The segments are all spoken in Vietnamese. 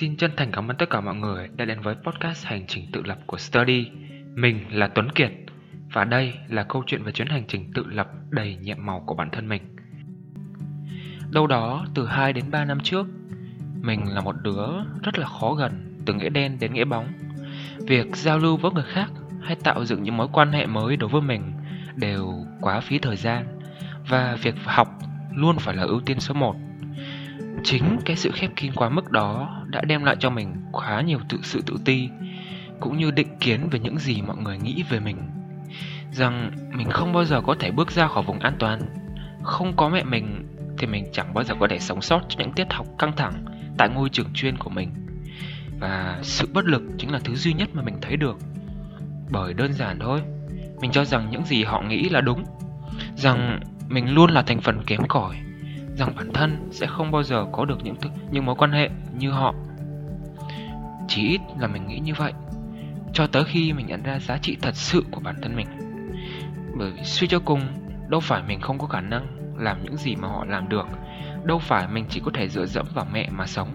Xin chân thành cảm ơn tất cả mọi người đã đến với podcast Hành trình tự lập của Study. Mình là Tuấn Kiệt và đây là câu chuyện về chuyến hành trình tự lập đầy nhiệm màu của bản thân mình. Đâu đó từ 2 đến 3 năm trước, mình là một đứa rất là khó gần từ nghĩa đen đến nghĩa bóng. Việc giao lưu với người khác hay tạo dựng những mối quan hệ mới đối với mình đều quá phí thời gian và việc học luôn phải là ưu tiên số 1 Chính cái sự khép kín quá mức đó đã đem lại cho mình khá nhiều tự sự tự ti cũng như định kiến về những gì mọi người nghĩ về mình. Rằng mình không bao giờ có thể bước ra khỏi vùng an toàn. Không có mẹ mình thì mình chẳng bao giờ có thể sống sót trong những tiết học căng thẳng tại ngôi trường chuyên của mình. Và sự bất lực chính là thứ duy nhất mà mình thấy được. Bởi đơn giản thôi, mình cho rằng những gì họ nghĩ là đúng. Rằng mình luôn là thành phần kém cỏi rằng bản thân sẽ không bao giờ có được những những mối quan hệ như họ. Chỉ ít là mình nghĩ như vậy, cho tới khi mình nhận ra giá trị thật sự của bản thân mình. Bởi suy cho cùng, đâu phải mình không có khả năng làm những gì mà họ làm được, đâu phải mình chỉ có thể dựa dẫm vào mẹ mà sống,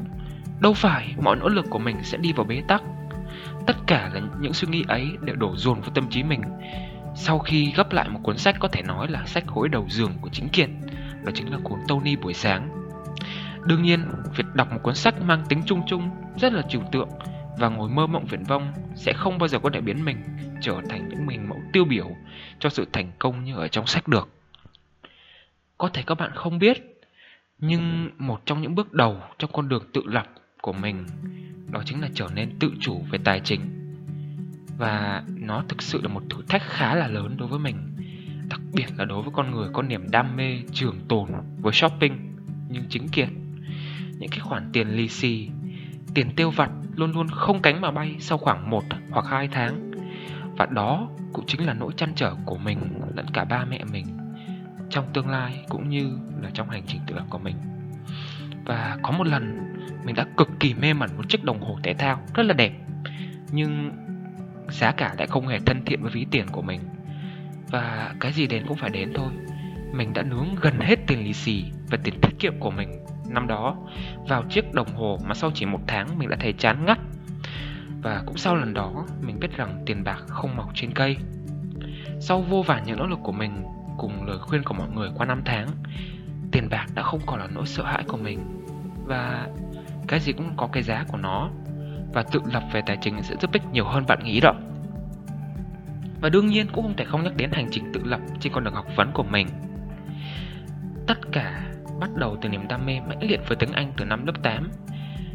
đâu phải mọi nỗ lực của mình sẽ đi vào bế tắc. Tất cả là những suy nghĩ ấy đều đổ dồn vào tâm trí mình sau khi gấp lại một cuốn sách có thể nói là sách gối đầu giường của chính Kiệt đó chính là cuốn Tony buổi sáng. Đương nhiên, việc đọc một cuốn sách mang tính chung chung, rất là trừu tượng và ngồi mơ mộng viển vông sẽ không bao giờ có thể biến mình trở thành những mình mẫu tiêu biểu cho sự thành công như ở trong sách được. Có thể các bạn không biết, nhưng một trong những bước đầu trong con đường tự lập của mình đó chính là trở nên tự chủ về tài chính. Và nó thực sự là một thử thách khá là lớn đối với mình đặc biệt là đối với con người có niềm đam mê, trường tồn với shopping, nhưng chính kiệt những cái khoản tiền lì xì, tiền tiêu vặt luôn luôn không cánh mà bay sau khoảng 1 hoặc 2 tháng. Và đó cũng chính là nỗi chăn trở của mình lẫn cả ba mẹ mình trong tương lai cũng như là trong hành trình tự lập của mình. Và có một lần mình đã cực kỳ mê mẩn một chiếc đồng hồ thể thao rất là đẹp, nhưng giá cả lại không hề thân thiện với ví tiền của mình và cái gì đến cũng phải đến thôi. Mình đã nướng gần hết tiền lì xì và tiền tiết kiệm của mình năm đó vào chiếc đồng hồ mà sau chỉ một tháng mình đã thấy chán ngắt. Và cũng sau lần đó, mình biết rằng tiền bạc không mọc trên cây. Sau vô vàn những nỗ lực của mình cùng lời khuyên của mọi người qua năm tháng, Tiền bạc đã không còn là nỗi sợ hãi của mình. Và cái gì cũng có cái giá của nó. Và tự lập về tài chính sẽ giúp ích nhiều hơn bạn nghĩ đó và đương nhiên cũng không thể không nhắc đến hành trình tự lập trên con đường học vấn của mình. Tất cả bắt đầu từ niềm đam mê mãnh liệt với tiếng Anh từ năm lớp 8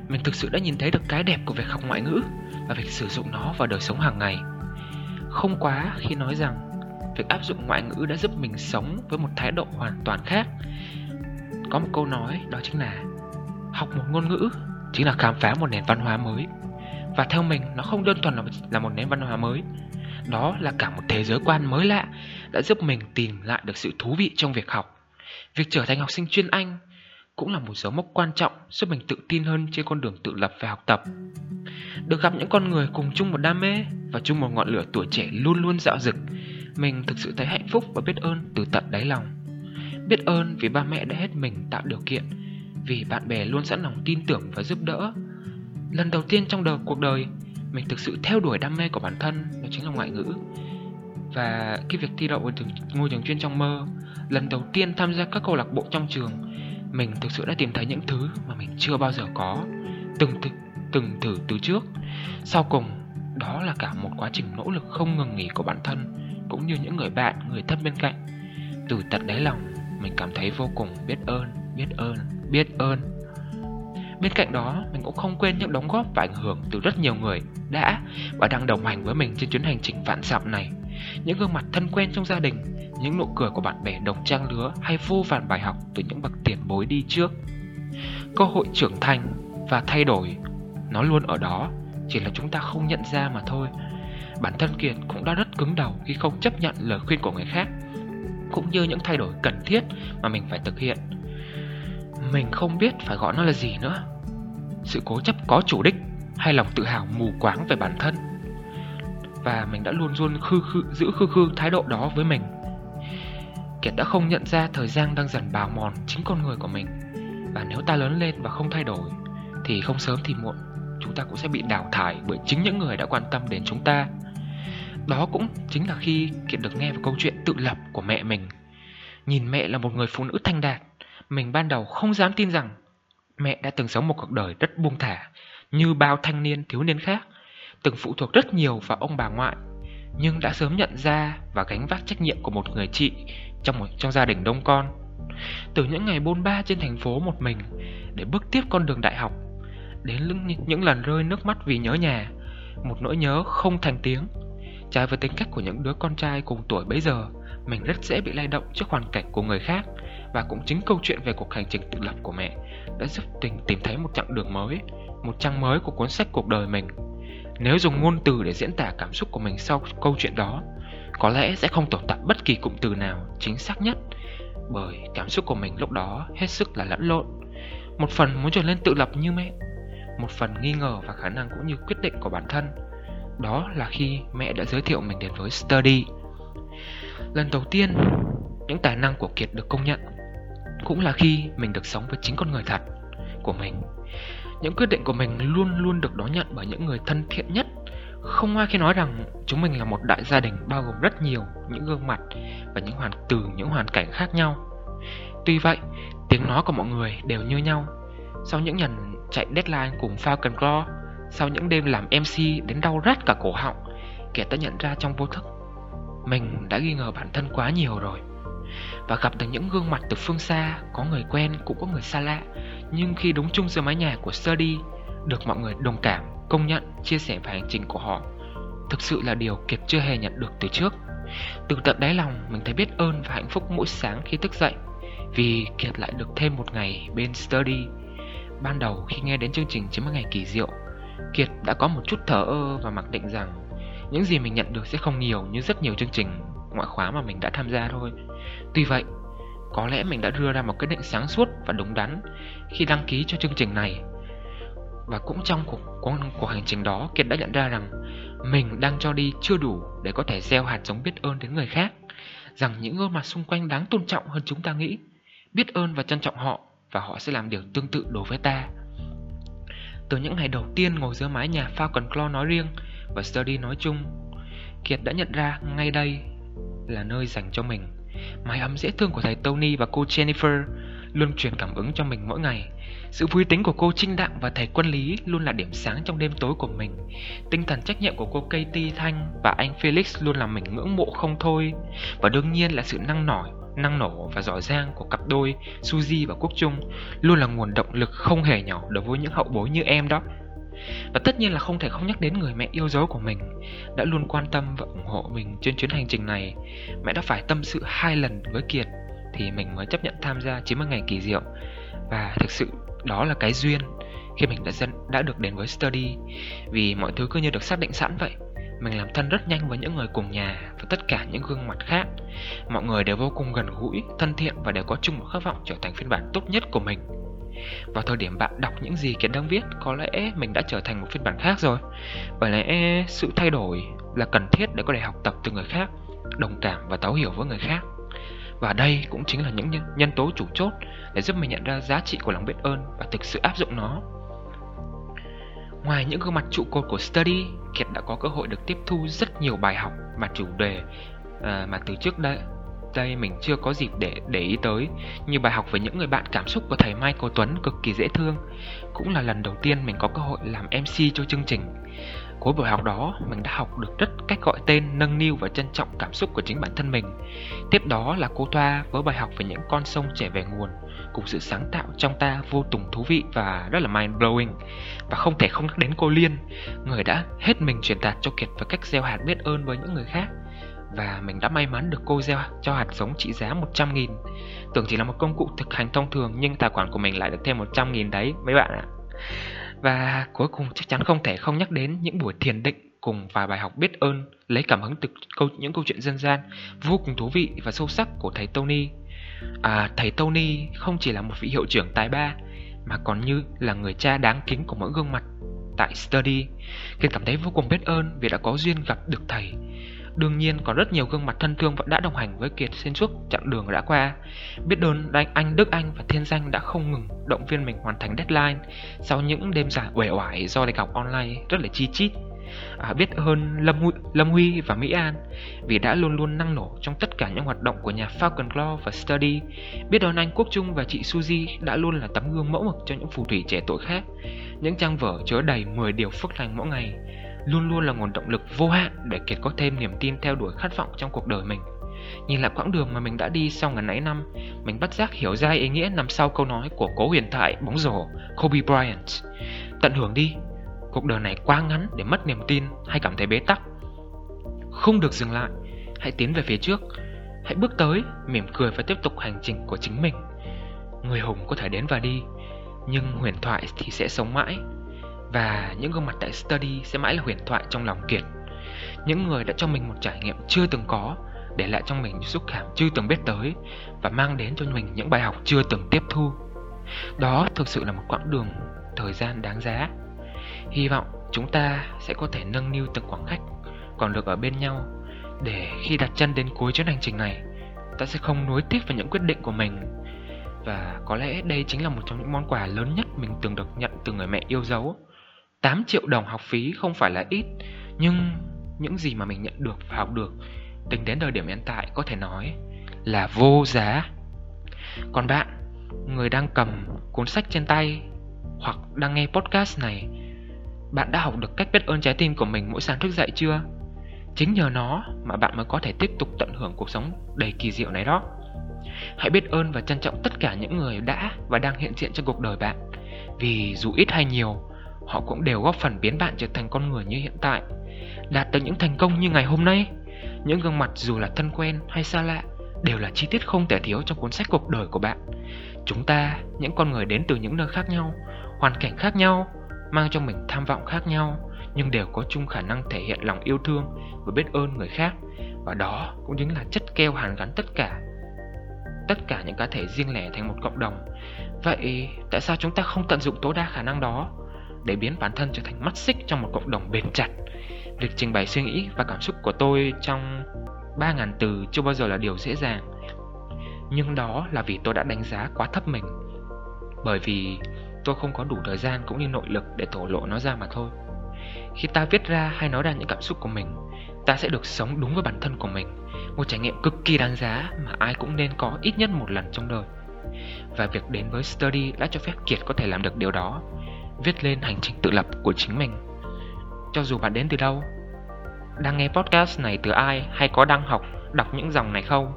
Mình thực sự đã nhìn thấy được cái đẹp của việc học ngoại ngữ Và việc sử dụng nó vào đời sống hàng ngày. Không quá khi nói rằng Việc áp dụng ngoại ngữ đã giúp mình sống với một thái độ hoàn toàn khác. Có một câu nói đó chính là Học một ngôn ngữ chính là khám phá một nền văn hóa mới. Và theo mình nó không đơn thuần là một nền văn hóa mới đó là cả một thế giới quan mới lạ đã giúp mình tìm lại được sự thú vị trong việc học. Việc trở thành học sinh chuyên Anh cũng là một dấu mốc quan trọng giúp mình tự tin hơn trên con đường tự lập và học tập. Được gặp những con người cùng chung một đam mê và chung một ngọn lửa tuổi trẻ luôn luôn dạo dực, mình thực sự thấy hạnh phúc và biết ơn từ tận đáy lòng. Biết ơn vì ba mẹ đã hết mình tạo điều kiện, vì bạn bè luôn sẵn lòng tin tưởng và giúp đỡ. Lần đầu tiên trong đời cuộc đời, mình thực sự theo đuổi đam mê của bản thân đó chính là ngoại ngữ. Và cái việc thi đậu vào ngôi trường chuyên trong mơ lần đầu tiên tham gia các câu lạc bộ trong trường mình thực sự đã tìm thấy những thứ mà mình chưa bao giờ có từng thử, từng thử từ trước. Sau cùng đó là cả một quá trình nỗ lực không ngừng nghỉ của bản thân cũng như những người bạn người thân bên cạnh. Từ tận đáy lòng mình cảm thấy vô cùng biết ơn biết ơn biết ơn. Bên cạnh đó, mình cũng không quên những đóng góp và ảnh hưởng từ rất nhiều người đã và đang đồng hành với mình trên chuyến hành trình vạn dặm này. Những gương mặt thân quen trong gia đình, những nụ cười của bạn bè đồng trang lứa hay vô vàn bài học từ những bậc tiền bối đi trước. Cơ hội trưởng thành và thay đổi, nó luôn ở đó, chỉ là chúng ta không nhận ra mà thôi. Bản thân Kiệt cũng đã rất cứng đầu khi không chấp nhận lời khuyên của người khác, cũng như những thay đổi cần thiết mà mình phải thực hiện mình không biết phải gọi nó là gì nữa Sự cố chấp có chủ đích Hay lòng tự hào mù quáng về bản thân Và mình đã luôn luôn khư khư, giữ khư khư thái độ đó với mình Kiệt đã không nhận ra thời gian đang dần bào mòn chính con người của mình Và nếu ta lớn lên và không thay đổi Thì không sớm thì muộn chúng ta cũng sẽ bị đào thải bởi chính những người đã quan tâm đến chúng ta. Đó cũng chính là khi Kiệt được nghe về câu chuyện tự lập của mẹ mình. Nhìn mẹ là một người phụ nữ thanh đạt, mình ban đầu không dám tin rằng mẹ đã từng sống một cuộc đời rất buông thả như bao thanh niên thiếu niên khác, từng phụ thuộc rất nhiều vào ông bà ngoại, nhưng đã sớm nhận ra và gánh vác trách nhiệm của một người chị trong một trong gia đình đông con. Từ những ngày bôn ba trên thành phố một mình để bước tiếp con đường đại học, đến những lần rơi nước mắt vì nhớ nhà, một nỗi nhớ không thành tiếng. Trái với tính cách của những đứa con trai cùng tuổi bấy giờ, mình rất dễ bị lay động trước hoàn cảnh của người khác và cũng chính câu chuyện về cuộc hành trình tự lập của mẹ đã giúp tình tìm thấy một chặng đường mới, một trang mới của cuốn sách cuộc đời mình. Nếu dùng ngôn từ để diễn tả cảm xúc của mình sau câu chuyện đó, có lẽ sẽ không tồn tại bất kỳ cụm từ nào chính xác nhất, bởi cảm xúc của mình lúc đó hết sức là lẫn lộn. Một phần muốn trở lên tự lập như mẹ, một phần nghi ngờ và khả năng cũng như quyết định của bản thân. Đó là khi mẹ đã giới thiệu mình đến với Study. Lần đầu tiên, những tài năng của Kiệt được công nhận cũng là khi mình được sống với chính con người thật của mình. Những quyết định của mình luôn luôn được đón nhận bởi những người thân thiện nhất. Không ai khi nói rằng chúng mình là một đại gia đình bao gồm rất nhiều những gương mặt và những hoàn, từ những hoàn cảnh khác nhau. Tuy vậy, tiếng nói của mọi người đều như nhau. Sau những lần chạy deadline cùng Falcon Claw, sau những đêm làm MC đến đau rát cả cổ họng, kẻ ta nhận ra trong vô thức, mình đã nghi ngờ bản thân quá nhiều rồi và gặp được những gương mặt từ phương xa, có người quen cũng có người xa lạ. Nhưng khi đúng chung dưới mái nhà của Sturdy, được mọi người đồng cảm, công nhận, chia sẻ về hành trình của họ, thực sự là điều Kiệt chưa hề nhận được từ trước. Từ tận đáy lòng, mình thấy biết ơn và hạnh phúc mỗi sáng khi thức dậy, vì Kiệt lại được thêm một ngày bên Sturdy. Ban đầu khi nghe đến chương trình 90 ngày kỳ diệu, Kiệt đã có một chút thở ơ và mặc định rằng những gì mình nhận được sẽ không nhiều như rất nhiều chương trình ngoại khóa mà mình đã tham gia thôi. Tuy vậy, có lẽ mình đã đưa ra một quyết định sáng suốt và đúng đắn khi đăng ký cho chương trình này. Và cũng trong cuộc, cuộc, hành trình đó, Kiệt đã nhận ra rằng mình đang cho đi chưa đủ để có thể gieo hạt giống biết ơn đến người khác, rằng những gương mặt xung quanh đáng tôn trọng hơn chúng ta nghĩ, biết ơn và trân trọng họ và họ sẽ làm điều tương tự đối với ta. Từ những ngày đầu tiên ngồi dưới mái nhà Falcon Claw nói riêng và Study nói chung, Kiệt đã nhận ra ngay đây là nơi dành cho mình Mái ấm dễ thương của thầy Tony và cô Jennifer luôn truyền cảm ứng cho mình mỗi ngày. Sự vui tính của cô Trinh Đặng và thầy Quân Lý luôn là điểm sáng trong đêm tối của mình. Tinh thần trách nhiệm của cô Katie Thanh và anh Felix luôn làm mình ngưỡng mộ không thôi. Và đương nhiên là sự năng nổi, năng nổ và giỏi giang của cặp đôi Suzy và Quốc Trung luôn là nguồn động lực không hề nhỏ đối với những hậu bối như em đó. Và tất nhiên là không thể không nhắc đến người mẹ yêu dấu của mình, Đã luôn quan tâm và ủng hộ mình trên chuyến hành trình này. Mẹ đã phải tâm sự hai lần với Kiệt Thì mình mới chấp nhận tham gia 90 ngày kỳ diệu. Và thực sự đó là cái duyên khi mình đã dân đã được đến với study. Vì mọi thứ cứ như được xác định sẵn vậy, mình làm thân rất nhanh với những người cùng nhà và tất cả những gương mặt khác. Mọi người đều vô cùng gần gũi, thân thiện và đều có chung một khát vọng trở thành phiên bản tốt nhất của mình vào thời điểm bạn đọc những gì Kiệt đang viết Có lẽ mình đã trở thành một phiên bản khác rồi. Bởi lẽ sự thay đổi là cần thiết để có thể học tập từ người khác Đồng cảm và thấu hiểu với người khác. Và đây cũng chính là những nhân tố chủ chốt Để giúp mình nhận ra giá trị của lòng biết ơn Và thực sự áp dụng nó. Ngoài những gương mặt trụ cột của Study Kiệt đã có cơ hội được tiếp thu rất nhiều bài học Mà chủ đề à, mà từ trước đây đây mình chưa có dịp để để ý tới. Như bài học về những người bạn cảm xúc của thầy Michael Tuấn cực kỳ dễ thương. Cũng là lần đầu tiên mình có cơ hội làm MC cho chương trình. Cuối buổi học đó, mình đã học được rất cách gọi tên, nâng niu và trân trọng cảm xúc của chính bản thân mình. Tiếp đó là cô Thoa với bài học về những con sông chảy về nguồn Cùng sự sáng tạo trong ta vô cùng thú vị và rất là mind-blowing. Và không thể không nhắc đến cô Liên Người đã hết mình truyền đạt cho Kiệt về cách gieo hạt biết ơn với những người khác và mình đã may mắn được cô gieo cho hạt giống trị giá 100 nghìn. Tưởng chỉ là một công cụ thực hành thông thường nhưng tài khoản của mình lại được thêm 100 nghìn đấy mấy bạn ạ. Và cuối cùng chắc chắn không thể không nhắc đến những buổi thiền định cùng vài bài học biết ơn lấy cảm hứng từ câu, những câu chuyện dân gian vô cùng thú vị và sâu sắc của thầy Tony. À, Thầy Tony không chỉ là một vị hiệu trưởng tài ba mà còn như là người cha đáng kính của mỗi gương mặt tại Study. Kiên cảm thấy vô cùng biết ơn vì đã có duyên gặp được thầy. Đương nhiên có rất nhiều gương mặt thân thương vẫn đã đồng hành với Kiệt xuyên suốt chặng đường đã qua. Biết ơn anh, anh Đức Anh và Thiên Danh đã không ngừng động viên mình hoàn thành deadline sau những đêm dài uể oải do lịch học online rất là chi chít. À, biết ơn Lâm Huy, Lâm Huy và Mỹ An vì đã luôn luôn năng nổ trong tất cả những hoạt động của nhà Falcon Claw và Study. Biết ơn anh Quốc Trung và chị Suzy đã luôn là tấm gương mẫu mực cho những phù thủy trẻ tuổi khác. Những trang vở chứa đầy 10 điều phước lành mỗi ngày luôn luôn là nguồn động lực vô hạn để Kiệt có thêm niềm tin theo đuổi khát vọng trong cuộc đời mình. Nhìn lại quãng đường mà mình đã đi sau ngần ấy năm, mình bắt giác hiểu ra ý nghĩa nằm sau câu nói của cố huyền thoại bóng rổ Kobe Bryant. Tận hưởng đi, cuộc đời này quá ngắn để mất niềm tin hay cảm thấy bế tắc. Không được dừng lại, hãy tiến về phía trước, hãy bước tới, mỉm cười và tiếp tục hành trình của chính mình. Người hùng có thể đến và đi, nhưng huyền thoại thì sẽ sống mãi và những gương mặt tại study sẽ mãi là huyền thoại trong lòng Kiệt. Những người đã cho mình một trải nghiệm chưa từng có, Để lại trong mình những xúc cảm chưa từng biết tới Và mang đến cho mình những bài học chưa từng tiếp thu. Đó thực sự là một quãng đường thời gian đáng giá. Hy vọng chúng ta sẽ có thể nâng niu từng khoảng khách Còn được ở bên nhau, Để khi đặt chân đến cuối chuyến hành trình này, Ta sẽ không nuối tiếc vào những quyết định của mình. Và có lẽ đây chính là một trong những món quà lớn nhất mình từng được nhận từ người mẹ yêu dấu. 8 triệu đồng học phí không phải là ít Nhưng những gì mà mình nhận được và học được Tính đến thời điểm hiện tại có thể nói là vô giá Còn bạn, người đang cầm cuốn sách trên tay Hoặc đang nghe podcast này Bạn đã học được cách biết ơn trái tim của mình mỗi sáng thức dậy chưa? Chính nhờ nó mà bạn mới có thể tiếp tục tận hưởng cuộc sống đầy kỳ diệu này đó Hãy biết ơn và trân trọng tất cả những người đã và đang hiện diện trong cuộc đời bạn Vì dù ít hay nhiều họ cũng đều góp phần biến bạn trở thành con người như hiện tại. Đạt được những thành công như ngày hôm nay, những gương mặt dù là thân quen hay xa lạ đều là chi tiết không thể thiếu trong cuốn sách cuộc đời của bạn. Chúng ta, những con người đến từ những nơi khác nhau, hoàn cảnh khác nhau, mang trong mình tham vọng khác nhau, nhưng đều có chung khả năng thể hiện lòng yêu thương và biết ơn người khác. Và đó cũng chính là chất keo hàn gắn tất cả tất cả những cá thể riêng lẻ thành một cộng đồng. Vậy tại sao chúng ta không tận dụng tối đa khả năng đó? Để biến bản thân trở thành mắt xích trong một cộng đồng bền chặt. Việc trình bày suy nghĩ và cảm xúc của tôi trong 3.000 từ chưa bao giờ là điều dễ dàng. Nhưng đó là vì tôi đã đánh giá quá thấp mình. Bởi vì tôi không có đủ thời gian cũng như nội lực để thổ lộ nó ra mà thôi. Khi ta viết ra hay nói ra những cảm xúc của mình, ta sẽ được sống đúng với bản thân của mình. Một trải nghiệm cực kỳ đáng giá mà ai cũng nên có ít nhất một lần trong đời. Và việc đến với Study đã cho phép Kiệt có thể làm được điều đó viết lên hành trình tự lập của chính mình. Cho dù bạn đến từ đâu, đang nghe podcast này từ ai hay có đang học, đọc những dòng này không,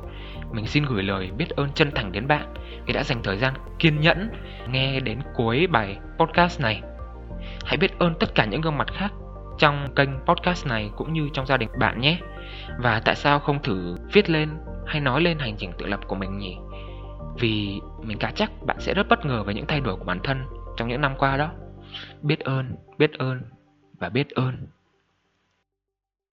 mình xin gửi lời biết ơn chân thành đến bạn vì đã dành thời gian kiên nhẫn nghe đến cuối bài podcast này. Hãy biết ơn tất cả những gương mặt khác trong kênh podcast này cũng như trong gia đình bạn nhé. Và tại sao không thử viết lên hay nói lên hành trình tự lập của mình nhỉ? Vì mình cá chắc bạn sẽ rất bất ngờ về những thay đổi của bản thân trong những năm qua đó biết ơn biết ơn và biết ơn.